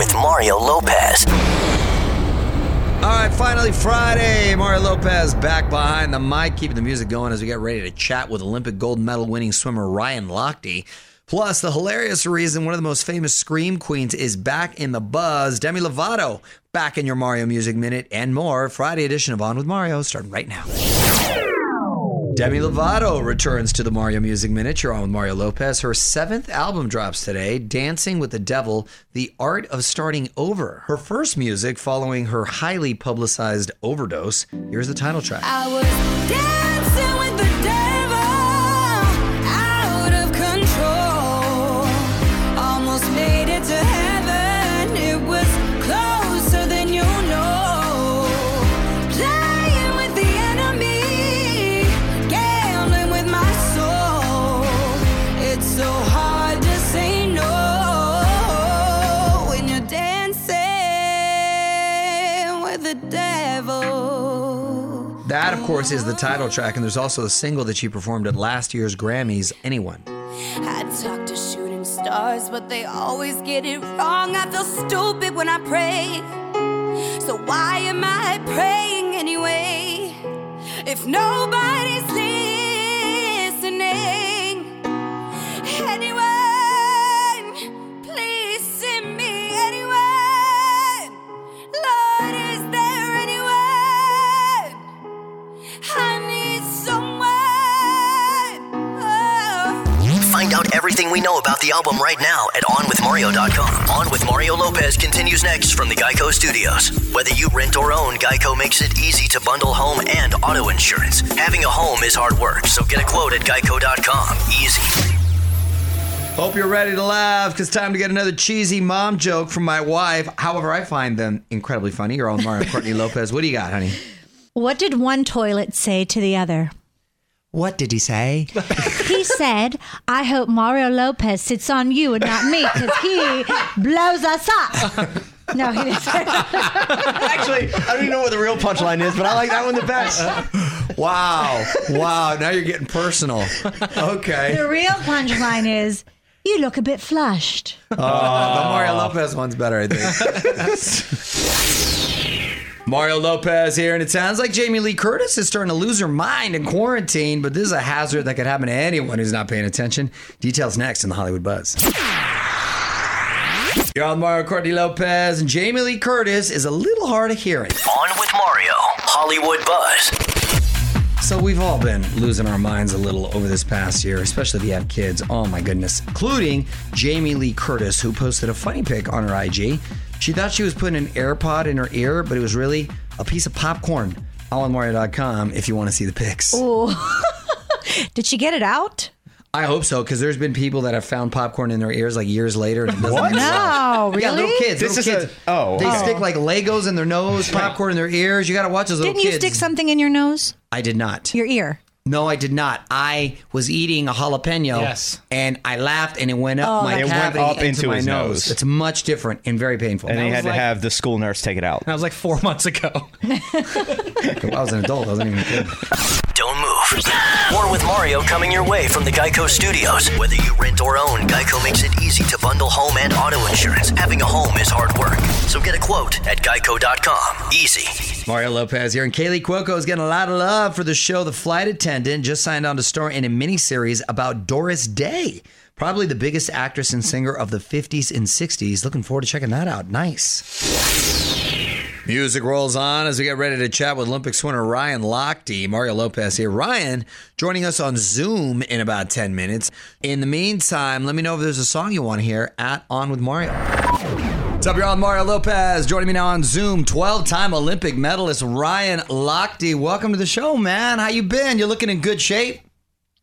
with Mario Lopez. All right, finally Friday. Mario Lopez back behind the mic, keeping the music going as we get ready to chat with Olympic gold medal winning swimmer Ryan Lochte. Plus, the hilarious reason one of the most famous scream queens is back in the buzz. Demi Lovato back in your Mario Music Minute and more. Friday edition of On with Mario starting right now. Demi Lovato returns to the Mario Music Minute. You're on with Mario Lopez. Her seventh album drops today, Dancing with the Devil, The Art of Starting Over. Her first music following her highly publicized overdose. Here's the title track. Course, is the title track, and there's also a single that she performed at last year's Grammys, Anyone. I talk to shooting stars, but they always get it wrong. I feel stupid when I pray. So why am I praying anyway? If nobody's everything we know about the album right now at OnWithMario.com. On with Mario Lopez continues next from the Geico Studios. Whether you rent or own, Geico makes it easy to bundle home and auto insurance. Having a home is hard work, so get a quote at Geico.com. Easy. Hope you're ready to laugh because time to get another cheesy mom joke from my wife. However, I find them incredibly funny. You're own Mario Courtney Lopez. What do you got, honey? What did one toilet say to the other? What did he say? He said, I hope Mario Lopez sits on you and not me because he blows us up. No, he didn't say that. Actually, I don't even know what the real punchline is, but I like that one the best. Wow. Wow. Now you're getting personal. Okay. The real punchline is, you look a bit flushed. Uh, the Mario Lopez one's better, I think. Mario Lopez here, and it sounds like Jamie Lee Curtis is starting to lose her mind in quarantine, but this is a hazard that could happen to anyone who's not paying attention. Details next in the Hollywood Buzz. You're on Mario Courtney Lopez, and Jamie Lee Curtis is a little hard of hearing. On with Mario, Hollywood Buzz. So we've all been losing our minds a little over this past year, especially if you have kids. Oh my goodness, including Jamie Lee Curtis, who posted a funny pic on her IG. She thought she was putting an AirPod in her ear, but it was really a piece of popcorn. AllOnMario.com if you want to see the pics. Did she get it out? I hope so, because there's been people that have found popcorn in their ears like years later. And it doesn't What? make sense. No, Yeah, little kids. This little is kids. a- oh, they okay. stick like Legos in their nose, popcorn in their ears. You got to watch those little Didn't you stick something in your nose? I did not. Your ear? No, I did not. I was eating a jalapeno. Yes. And I laughed and it went up oh, my It went up into, into my his nose. nose. It's much different and very painful. And he was had to like- have the school nurse take it out. That was like four months ago. I was an adult. I wasn't even a kid. Don't move. More with Mario coming your way from the Geico Studios. Whether you rent or own, Geico makes it easy to bundle home and auto insurance. Having a home is hard work, so get a quote at Geico.com. Easy. Mario Lopez here, and Kaley Cuoco is getting a lot of love for the show. The Flight Attendant just signed on to star in a miniseries about Doris Day, probably the biggest actress and singer of the 50s and 60s. Looking forward to checking that out. Nice. Music rolls on as we get ready to chat with Olympic swimmer Ryan Lochte. Mario Lopez here. Ryan joining us on Zoom in about 10 minutes. In the meantime, let me know if there's a song you want to hear at On with Mario. What's up, on Mario Lopez. Joining me now on Zoom, 12-time Olympic medalist Ryan Lochte. Welcome to the show, man. How you been? You're looking in good shape.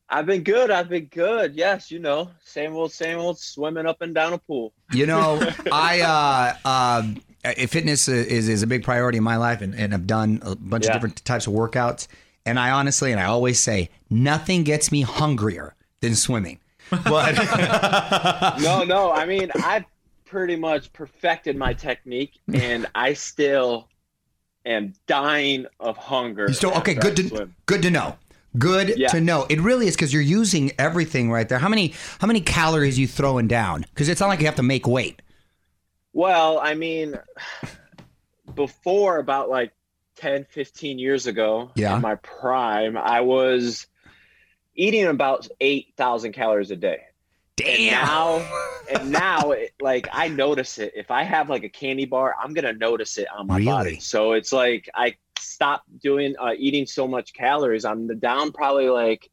I've been good. I've been good. Yes, you know, same old, same old, swimming up and down a pool. You know, I uh, uh, fitness is is a big priority in my life, and, and I've done a bunch of different types of workouts. And I honestly, and I always say, nothing gets me hungrier than swimming. But No, no. I mean, I've pretty much perfected my technique, and I still am dying of hunger. Still okay? Good to good to know. Good Yeah. to know. It really is because you're using everything right there. How many how many calories you throwing down? Because it's not like you have to make weight. Well, I mean, before about like 10, 15 years ago, Yeah. in my prime, I was eating about 8,000 calories a day. And now, and now, it, like I notice it. If I have like a candy bar, I'm gonna notice it on my Really? body. So it's like I stop doing uh, eating so much calories. I'm down probably like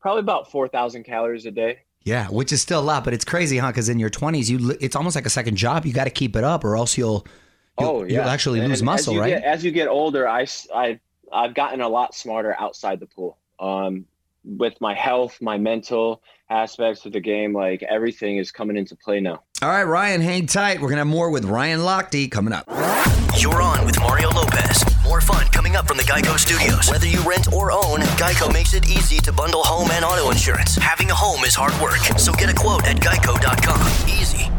probably about four thousand calories a day. Yeah, which is still a lot, but it's crazy, huh? Because in your 20s, you it's almost like a second job. You got to keep it up, or else you'll you'll, oh yeah, you'll actually lose And muscle, as right? Get, as you get older, i i've gotten a lot smarter outside the pool. Um, with my health, my mental aspects of the game, like everything is coming into play now. All right, Ryan, hang tight. We're gonna have more with Ryan Lochte coming up. You're on with Mario Lopez. More fun coming up from the Geico Studios. Whether you rent or own, Geico makes it easy to bundle home and auto insurance. Having a home is hard work, so get a quote at geico.com. Easy.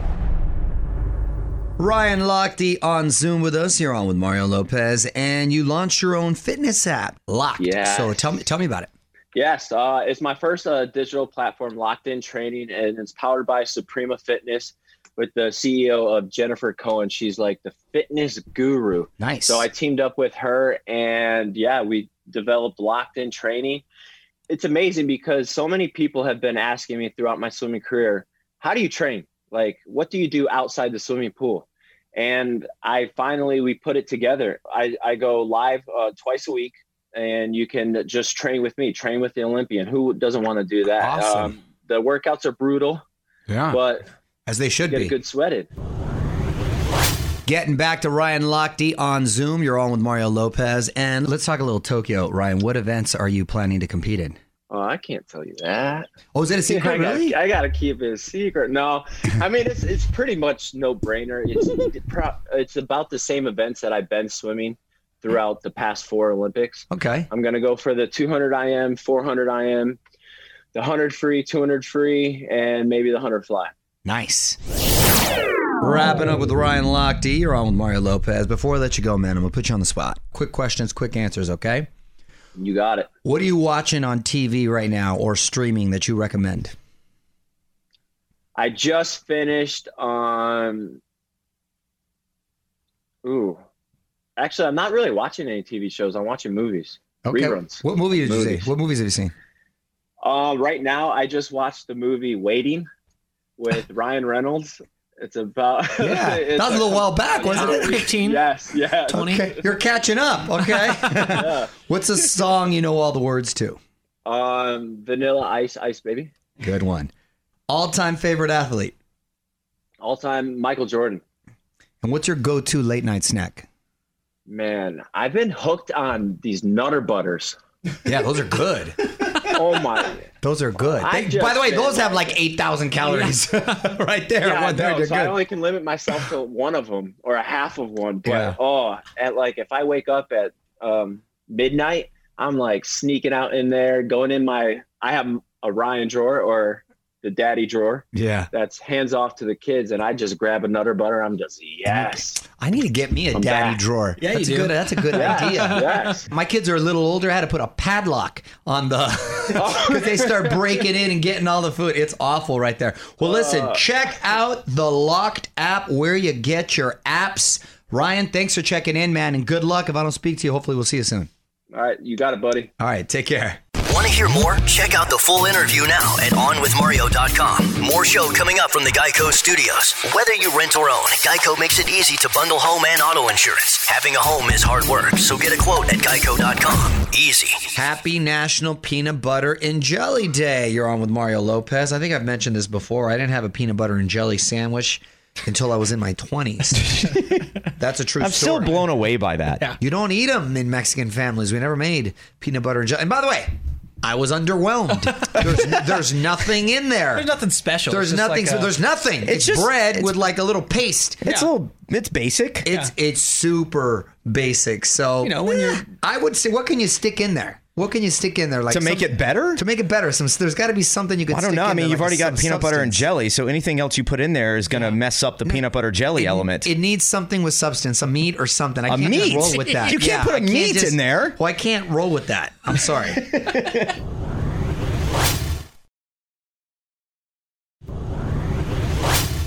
Ryan Lochte on Zoom with us. You're on with Mario Lopez, and you launched your own fitness app, Locked. Yeah. So tell me, tell me about it. Yes, uh, it's my first uh, digital platform, Locked In Training, and it's powered by Suprema Fitness with the CEO of Jennifer Cohen. She's like the fitness guru. Nice. So I teamed up with her, and yeah, we developed Locked In Training. It's amazing because so many people have been asking me throughout my swimming career, how do you train? Like, what do you do outside the swimming pool? And I finally we put it together. I, I go live uh, twice a week, and you can just train with me, train with the Olympian. Who doesn't want to do that? Awesome. Um, the workouts are brutal, yeah, but as they should get be. good sweated. Getting back to Ryan Lochte on Zoom. You're on with Mario Lopez, and let's talk a little Tokyo. Ryan, what events are you planning to compete in? Oh, I can't tell you that. Oh, is that a secret? I gotta, really? I gotta keep it a secret. No, I mean it's it's pretty much no brainer. It's it's about the same events that I've been swimming throughout the past four Olympics. Okay. I'm gonna go for the 200 IM, 400 IM, the 100 free, 200 free, and maybe the 100 fly. Nice. Wrapping up with Ryan Lochte. You're on with Mario Lopez. Before I let you go, man, I'm gonna put you on the spot. Quick questions, quick answers, okay? You got it. What are you watching on TV right now or streaming that you recommend? I just finished on. Ooh, actually, I'm not really watching any TV shows. I'm watching movies. Reruns. What movie did you Movies. see? What movies have you seen? Uh, right now, I just watched the movie Waiting with Ryan Reynolds. It's about Yeah, it's that was a little while back, wasn't it? 15, Yes, Yeah. 20. Okay, you're catching up. Okay. Yeah. What's a song you know all the words to? Um, Vanilla Ice, Ice Baby. Good one. All-time favorite athlete. All time Michael Jordan. And what's your go-to late night snack? Man, I've been hooked on these Nutter Butters. Yeah, those are good. Oh my! Those are good. They- by the way, those have like 8,000 calories right there. Yeah, I One there, know, they're so I only can limit myself to one of them or a half of one. But Yeah. oh, at like if I wake up at um, midnight, I'm like sneaking out in there, going in my. I have a Ryan drawer or the daddy drawer Yeah. that's hands off to the kids, and I just grab a Nutter Butter. I'm just yes, I need to get me a I'm daddy back. drawer. Yeah, that's you a do. good. That's a good yes, idea. yes. My kids are a little older. I had to put a padlock on the oh. because they start breaking in and getting all the food. It's awful right there. Well, listen, uh. check out the Locked app where you get your apps. Ryan, thanks for checking in, man, and good luck. If I don't speak to you, hopefully we'll see you soon. All right, you got it, buddy. All right, take care. Want to hear more? Check out the full interview now at OnWithMario.com. More show coming up from the Geico Studios. Whether you rent or own, Geico makes it easy to bundle home and auto insurance. Having a home is hard work, so get a quote at Geico.com. Easy. Happy National Peanut Butter and Jelly Day. You're on with Mario Lopez. I think I've mentioned this before. I didn't have a peanut butter and jelly sandwich until I was in my 20s. That's a true I'm still blown away by that. Yeah. You don't eat them in Mexican families. We never made peanut butter and jelly. And by the way, I was underwhelmed. there's, there's nothing in there. There's nothing special. There's It's just nothing. like a- there's nothing. It's, just- bread it's- with like a little paste. It's a little, it's basic. It's it's super basic. So You know, when you're- eh, I would say, what can you stick in there? What can you stick in there? Like to make some- it better? To make it better, some there's got to be something you can. I don't know. I mean, there, you've like already got peanut butter and jelly, so anything else you put in there is going to mess up the peanut butter jelly element. It needs something with substance, a meat or something. I A can't meat? roll with that. You can't put a I meat just- in there. Well, I can't roll with that. I'm sorry.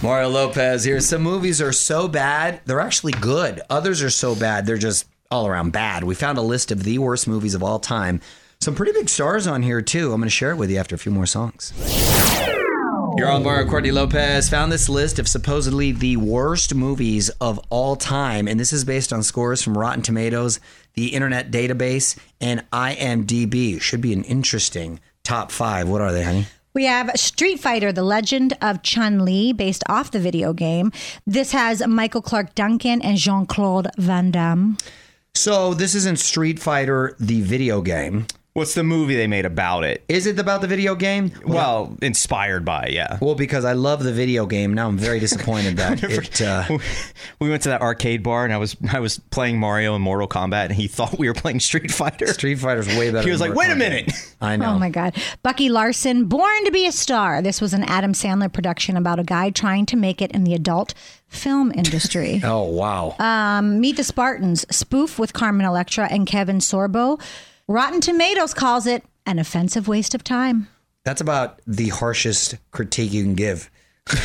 Mario Lopez here. Some movies are so bad, they're actually good. Others are so bad, they're just all around bad. We found a list of the worst movies of all time. Some pretty big stars on here, too. I'm going to share it with you after a few more songs. You're on Mario Courtney Lopez. Found this list of supposedly the worst movies of all time. And this is based on scores from Rotten Tomatoes, the Internet Database, and IMDb. Should be an interesting top five. What are they, honey? We have Street Fighter, The Legend of Chun Li, based off the video game. This has Michael Clarke Duncan and Jean Claude Van Damme. So this isn't Street Fighter, the video game. What's the movie they made about it? Is it about the video game? Well, inspired by, yeah. Well, because I love the video game. Now I'm very disappointed that it. Uh, we went to that arcade bar and I was I was playing Mario and Mortal Kombat and he thought we were playing Street Fighter. Street Fighter's way better. He was than like, Mortal "Wait a Kombat." minute." I know. Oh my God. Bucky Larson, Born to be a Star. This was an Adam Sandler production about a guy trying to make it in the adult film industry. Oh wow. Um, Meet the Spartans, spoof with Carmen Electra and Kevin Sorbo. Rotten Tomatoes calls it an offensive waste of time. That's about the harshest critique you can give.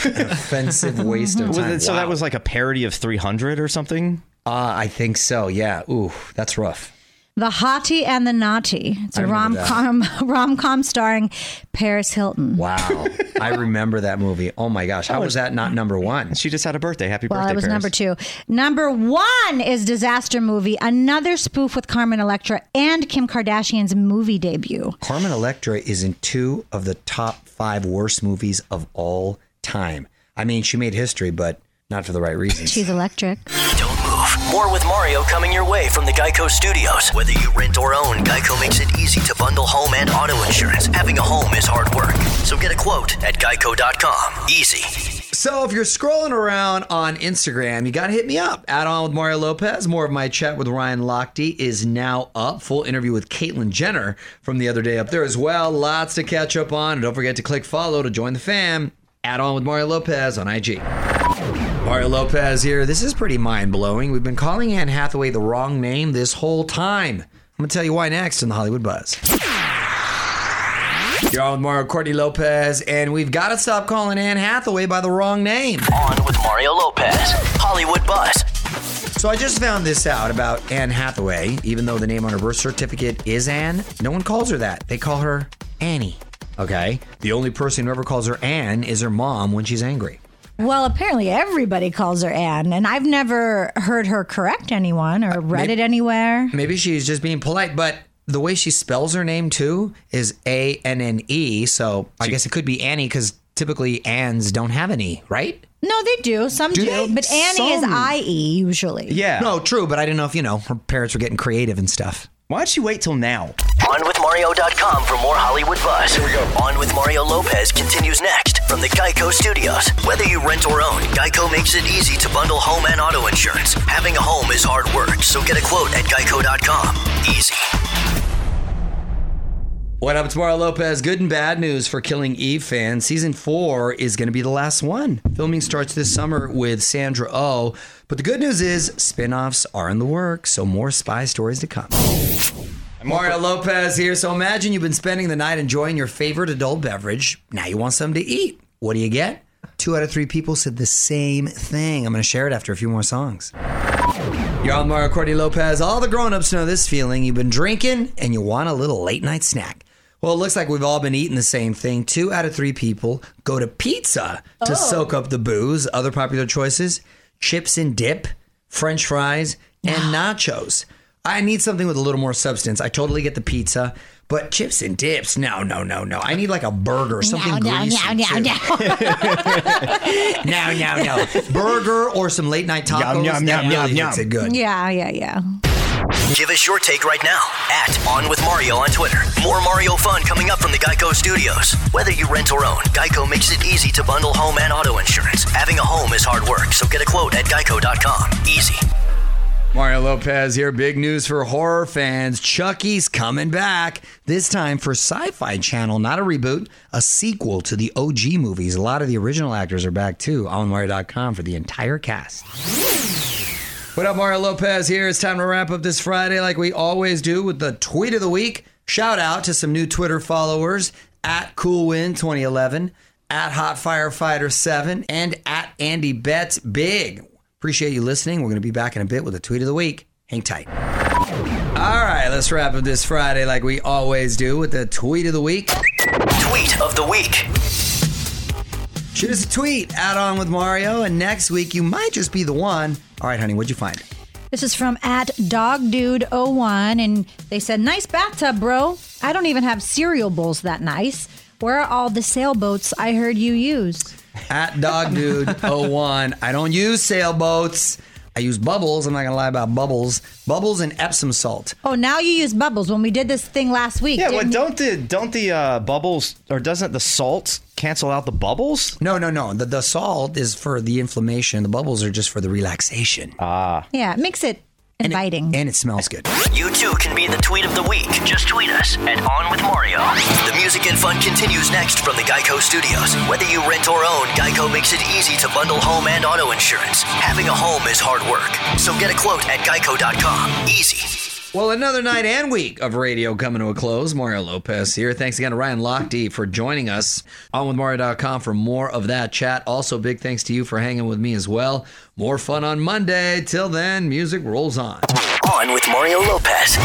An offensive waste of Was time. it- so that was like a parody of 300 or something? Uh, I think so. Yeah. Ooh, that's rough. The Hottie and the Naughty. It's a rom com rom com starring Paris Hilton. Wow. I remember that movie. Oh my gosh. How was that not number one? She just had a birthday. Happy birthday! Well, it was Paris. number two. Number one is Disaster Movie, another spoof with Carmen Electra and Kim Kardashian's movie debut. Carmen Electra is in two of the top five worst movies of all time. I mean, she made history, but not for the right reasons. She's electric. Don't move. More with Mario coming your way from the Geico Studios. Whether you rent or own, Geico makes it easy to bundle home and auto insurance. Having a home is hard work. So get a quote at geico.com. Easy. So if you're scrolling around on Instagram, you got to hit me up. Add on with Mario Lopez. More of my chat with Ryan Lochte is now up. Full interview with Caitlyn Jenner from the other day up there as well. Lots to catch up on. And don't forget to click follow to join the fam. Add on with Mario Lopez on IG. Mario Lopez here. This is pretty mind blowing. We've been calling Anne Hathaway the wrong name this whole time. I'm going to tell you why next in the Hollywood Buzz. You're on with Mario Courtney Lopez, and we've got to stop calling Anne Hathaway by the wrong name. On with Mario Lopez. Hollywood Buzz. So I just found this out about Anne Hathaway. Even though the name on her birth certificate is Anne, no one calls her that. They call her Annie. Okay? The only person who ever calls her Anne is her mom when she's angry. Well, apparently everybody calls her Anne, and I've never heard her correct anyone or read it anywhere. Maybe she's just being polite, but the way she spells her name too is A N N E. So I guess it could be Annie because typically Anns don't have an E, right? No, they do. Some do, they? but Annie is I E usually. Yeah. No, true, but I didn't know if, you know, her parents were getting creative and stuff. Why'd you wait till now? OnWithMario.com for more Hollywood buzz. Here we go. On with Mario Lopez continues next from the Geico Studios. Whether you rent or own, Geico makes it easy to bundle home and auto insurance. Having a home is hard work, so get a quote at geico.com. Easy. What up, it's Mario Lopez. Good and bad news for Killing Eve fans. Season four is going to be the last one. Filming starts this summer with Sandra Oh, but the good news is spin offs are in the works, so more spy stories to come. Mario Lopez here. So imagine you've been spending the night enjoying your favorite adult beverage. Now you want something to eat. What do you get? Two out of three people said the same thing. I'm going to share it after a few more songs. You're on Mario Courtney Lopez. All the grown-ups know this feeling. You've been drinking and you want a little late night snack. Well, it looks like we've all been eating the same thing. Two out of three people go to pizza to oh. soak up the booze. Other popular choices: chips and dip, French fries, and nachos. I need something with a little more substance. I totally get the pizza, but chips and dips, no, no, no, no. I need like a burger, something No, no, greasy. no, too. no, no, no, no. Burger or some late night tacos. yum, that yum, really yum, makes yum. it good. Yeah, yeah, yeah. Give us your take right now at On With Mario on Twitter. More Mario fun coming up from the Geico Studios. Whether you rent or own, Geico makes it easy to bundle home and auto insurance. Having a home is hard work, so get a quote at geico.com. Easy. Mario Lopez here. Big news for horror fans. Chucky's coming back. This time for Sci Fi Channel, not a reboot, a sequel to the OG movies. A lot of the original actors are back too. OnMario.com for the entire cast. What up, Mario Lopez here? It's time to wrap up this Friday like we always do with the tweet of the week. Shout out to some new Twitter followers at CoolWin2011, at Hot Firefighter 7, and at Andy Betts Big. Appreciate you listening. We're going to be back in a bit with a tweet of the week. Hang tight. All right, let's wrap up this Friday like we always do with the tweet of the week. Tweet of the week. Shoot us a tweet, add on with Mario, and next week you might just be the one. All right, honey, what'd you find? This is from at dogdude01, and they said, Nice bathtub, bro. I don't even have cereal bowls that nice. Where are all the sailboats I heard you use? At dogdude01. I don't use sailboats. I use bubbles. I'm not gonna lie about bubbles. Bubbles and Epsom salt. Oh, now you use bubbles when we did this thing last week. Yeah, but didn't you? don't the don't the uh, bubbles or doesn't the salt cancel out the bubbles? No, no, no. The, the salt is for the inflammation. The bubbles are just for the relaxation. Ah, Yeah, it makes it and it, inviting. and it smells good. You too can be the tweet of the week. Just tweet us at On With Mario. The music and fun continues next from the Geico Studios. Whether you rent or own, Geico makes it easy to bundle home and auto insurance. Having a home is hard work, so get a quote at geico.com. Easy. Well, another night and week of radio coming to a close. Mario Lopez here. Thanks again to Ryan Lochte for joining us on with Mario.com for more of that chat. Also, big thanks to you for hanging with me as well. More fun on Monday. Till then, music rolls on. On with Mario Lopez.